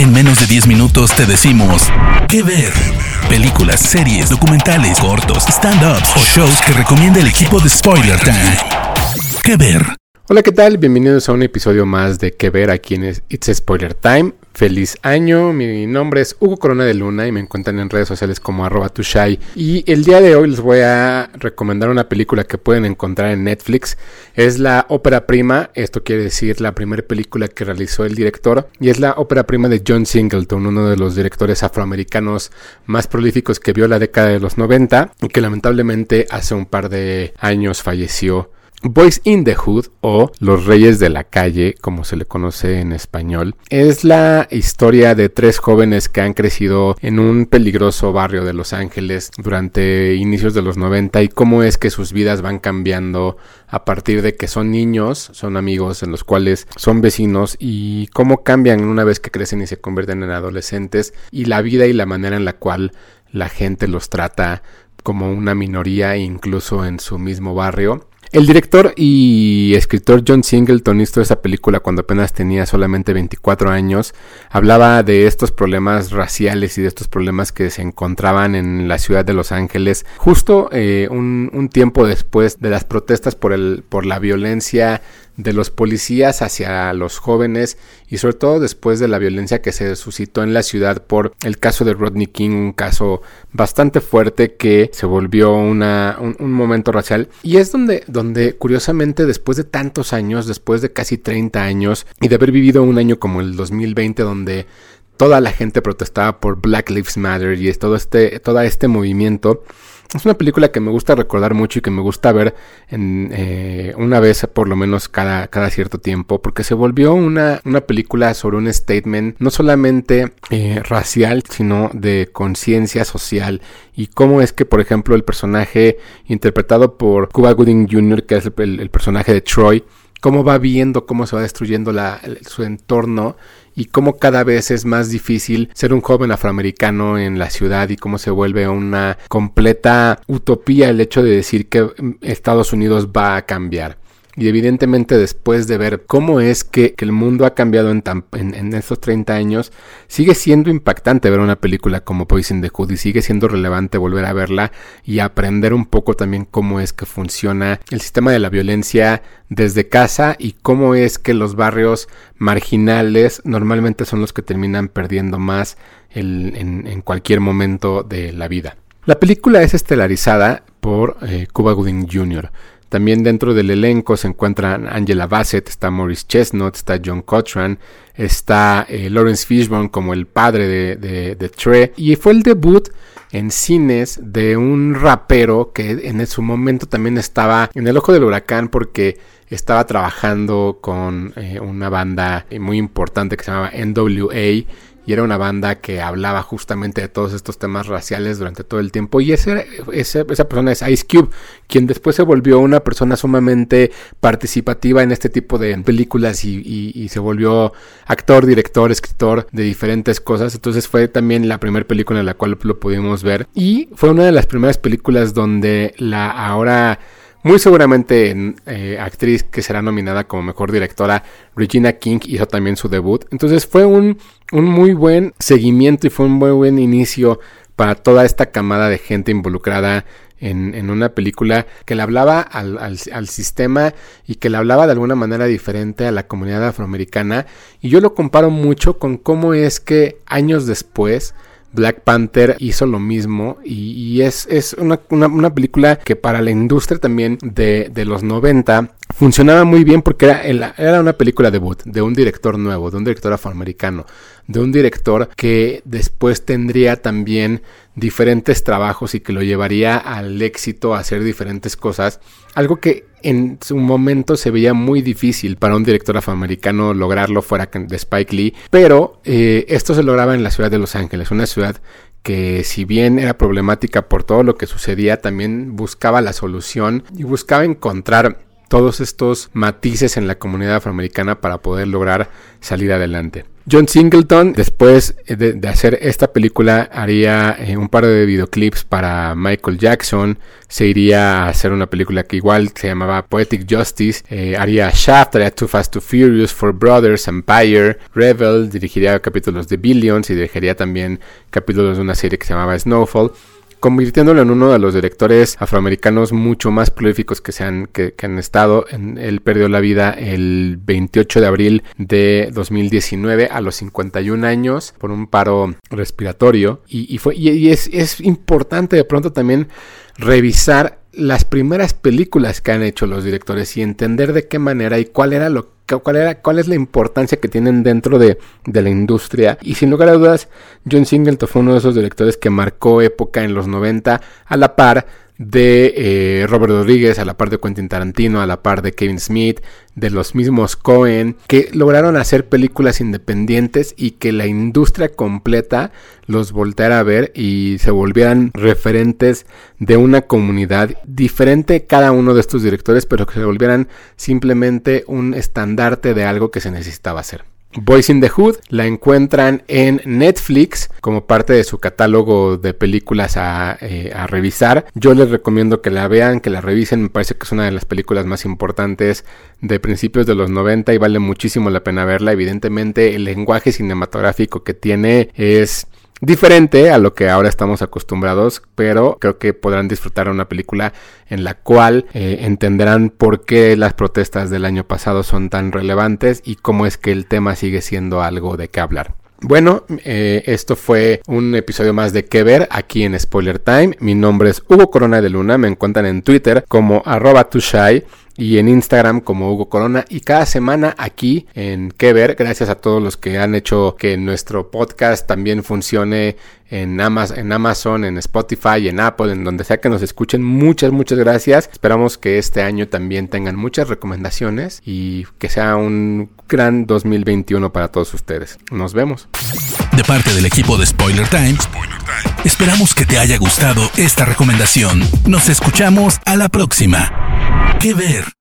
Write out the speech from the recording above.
En menos de 10 minutos te decimos qué ver. Películas, series, documentales, cortos, stand-ups o shows que recomienda el equipo de Spoiler Time. ¿Qué ver? Hola, ¿qué tal? Bienvenidos a un episodio más de qué ver aquí en It's Spoiler Time. Feliz año, mi nombre es Hugo Corona de Luna y me encuentran en redes sociales como arroba tushai. Y el día de hoy les voy a recomendar una película que pueden encontrar en Netflix. Es la ópera prima, esto quiere decir la primera película que realizó el director. Y es la ópera prima de John Singleton, uno de los directores afroamericanos más prolíficos que vio la década de los 90 y que lamentablemente hace un par de años falleció Boys in the Hood o Los Reyes de la Calle, como se le conoce en español, es la historia de tres jóvenes que han crecido en un peligroso barrio de Los Ángeles durante inicios de los 90 y cómo es que sus vidas van cambiando a partir de que son niños, son amigos en los cuales son vecinos y cómo cambian una vez que crecen y se convierten en adolescentes y la vida y la manera en la cual la gente los trata como una minoría incluso en su mismo barrio el director y escritor John Singleton hizo esa película cuando apenas tenía solamente 24 años. Hablaba de estos problemas raciales y de estos problemas que se encontraban en la ciudad de Los Ángeles justo eh, un, un, tiempo después de las protestas por, el, por la violencia de los policías hacia los jóvenes y sobre todo después de la violencia que se suscitó en la ciudad por el caso de Rodney King, un caso bastante fuerte que se volvió una, un, momento racial. Y es donde, donde curiosamente después de tantos años, después de casi 30 años y de haber vivido un año como el 2020 donde toda la gente protestaba por Black Lives Matter y todo este, todo este movimiento, es una película que me gusta recordar mucho y que me gusta ver en, eh, una vez por lo menos cada, cada cierto tiempo, porque se volvió una, una película sobre un statement no solamente eh, racial, sino de conciencia social y cómo es que, por ejemplo, el personaje interpretado por Cuba Gooding Jr., que es el personaje de Troy, cómo va viendo cómo se va destruyendo la, su entorno y cómo cada vez es más difícil ser un joven afroamericano en la ciudad y cómo se vuelve una completa utopía el hecho de decir que mm, Estados Unidos va a cambiar. Y evidentemente después de ver cómo es que, el mundo ha cambiado en, estos 30 años, sigue siendo impactante ver una película como Poison the Hood y sigue siendo relevante volver a verla y aprender un poco también cómo es que funciona el sistema de la violencia desde casa y cómo es que los barrios marginales normalmente son los que terminan perdiendo más en, cualquier momento de la vida. La película es estelarizada por eh, Cuba Gooding Jr., también dentro del elenco se encuentran Angela Bassett, está Maurice Chestnut, está John Cochran, está eh, Lawrence Fishburne como el padre de, Trey. Y fue el debut en cines de un rapero que en su momento también estaba en el ojo del huracán porque estaba trabajando con eh, una banda muy importante que se llamaba NWA era una banda que hablaba justamente de todos estos temas raciales durante todo el tiempo. Y ese, esa persona es Ice Cube, quien después se volvió una persona sumamente participativa en este tipo de películas y, y se volvió actor, director, escritor de diferentes cosas, entonces fue también la primera película en la cual lo pudimos ver. Y fue una de las primeras películas donde la ahora muy seguramente eh, actriz que será nominada como mejor directora, Regina King hizo también su debut. Entonces fue un, un muy buen seguimiento y fue un muy buen inicio para toda esta camada de gente involucrada en, en, una película que le hablaba al, al, al, sistema y que le hablaba de alguna manera diferente a la comunidad afroamericana. Y yo lo comparo mucho con cómo es que años después Black Panther hizo lo mismo y, es, es una, una, película que para la industria también de, de los 90 funcionaba muy bien porque era, era, una película debut de un director nuevo, de un director afroamericano, de un director que después tendría también diferentes trabajos y que lo llevaría al éxito a hacer diferentes cosas, algo que en su momento se veía muy difícil para un director afroamericano lograrlo fuera de Spike Lee, pero eh, esto se lograba en la ciudad de Los Ángeles, una ciudad que si bien era problemática por todo lo que sucedía, también buscaba la solución y buscaba encontrar todos estos matices en la comunidad afroamericana para poder lograr salir adelante. John Singleton, después de, hacer esta película, haría eh, un par de videoclips para Michael Jackson. Se iría a hacer una película que igual se llamaba Poetic Justice. Eh, haría Shaft, haría Too Fast, Too Furious, Four Brothers, Empire, Rebel. Dirigiría capítulos de Billions y dirigiría también capítulos de una serie que se llamaba Snowfall convirtiéndolo en uno de los directores afroamericanos mucho más prolíficos que, se han, que, han estado. En, él perdió la vida el 28 de abril de 2019 a los 51 años por un paro respiratorio. Y, fue, y, es, es importante de pronto también revisar las primeras películas que han hecho los directores y entender de qué manera y cuál era lo cuál era cuál es la importancia que tienen dentro de, de, la industria. Y sin lugar a dudas John Singleton fue uno de esos directores que marcó época en los 90 a la par de eh, Robert Rodríguez, a la par de Quentin Tarantino, a la par de Kevin Smith, de los mismos Cohen, que lograron hacer películas independientes y que la industria completa los volteara a ver y se volvieran referentes de una comunidad diferente cada uno de estos directores, pero que se volvieran simplemente un estandarte de algo que se necesitaba hacer. Boys in the Hood la encuentran en Netflix como parte de su catálogo de películas eh, a, revisar. Yo les recomiendo que la vean, que la revisen. Me parece que es una de las películas más importantes de principios de los 90 y vale muchísimo la pena verla. Evidentemente el lenguaje cinematográfico que tiene es diferente a lo que ahora estamos acostumbrados, pero creo que podrán disfrutar una película en la cual eh, entenderán por qué las protestas del año pasado son tan relevantes y cómo es que el tema sigue siendo algo de qué hablar. Bueno, eh, esto fue un episodio más de Que Ver aquí en Spoiler Time. Mi nombre es Hugo Corona de Luna. Me encuentran en Twitter como arroba tushai y en Instagram como Hugo Corona y cada semana aquí en Que Ver, gracias a todos los que han hecho que nuestro podcast también funcione en Amazon, en, Amazon, en Spotify, en Apple, en donde sea que nos escuchen. Muchas, muchas gracias. Esperamos que este año también tengan muchas recomendaciones y que sea un gran 2021 para todos ustedes. Nos vemos. De parte del equipo de Spoiler Times, esperamos que te haya gustado esta recomendación. Nos escuchamos a la próxima. ¿Qué ver?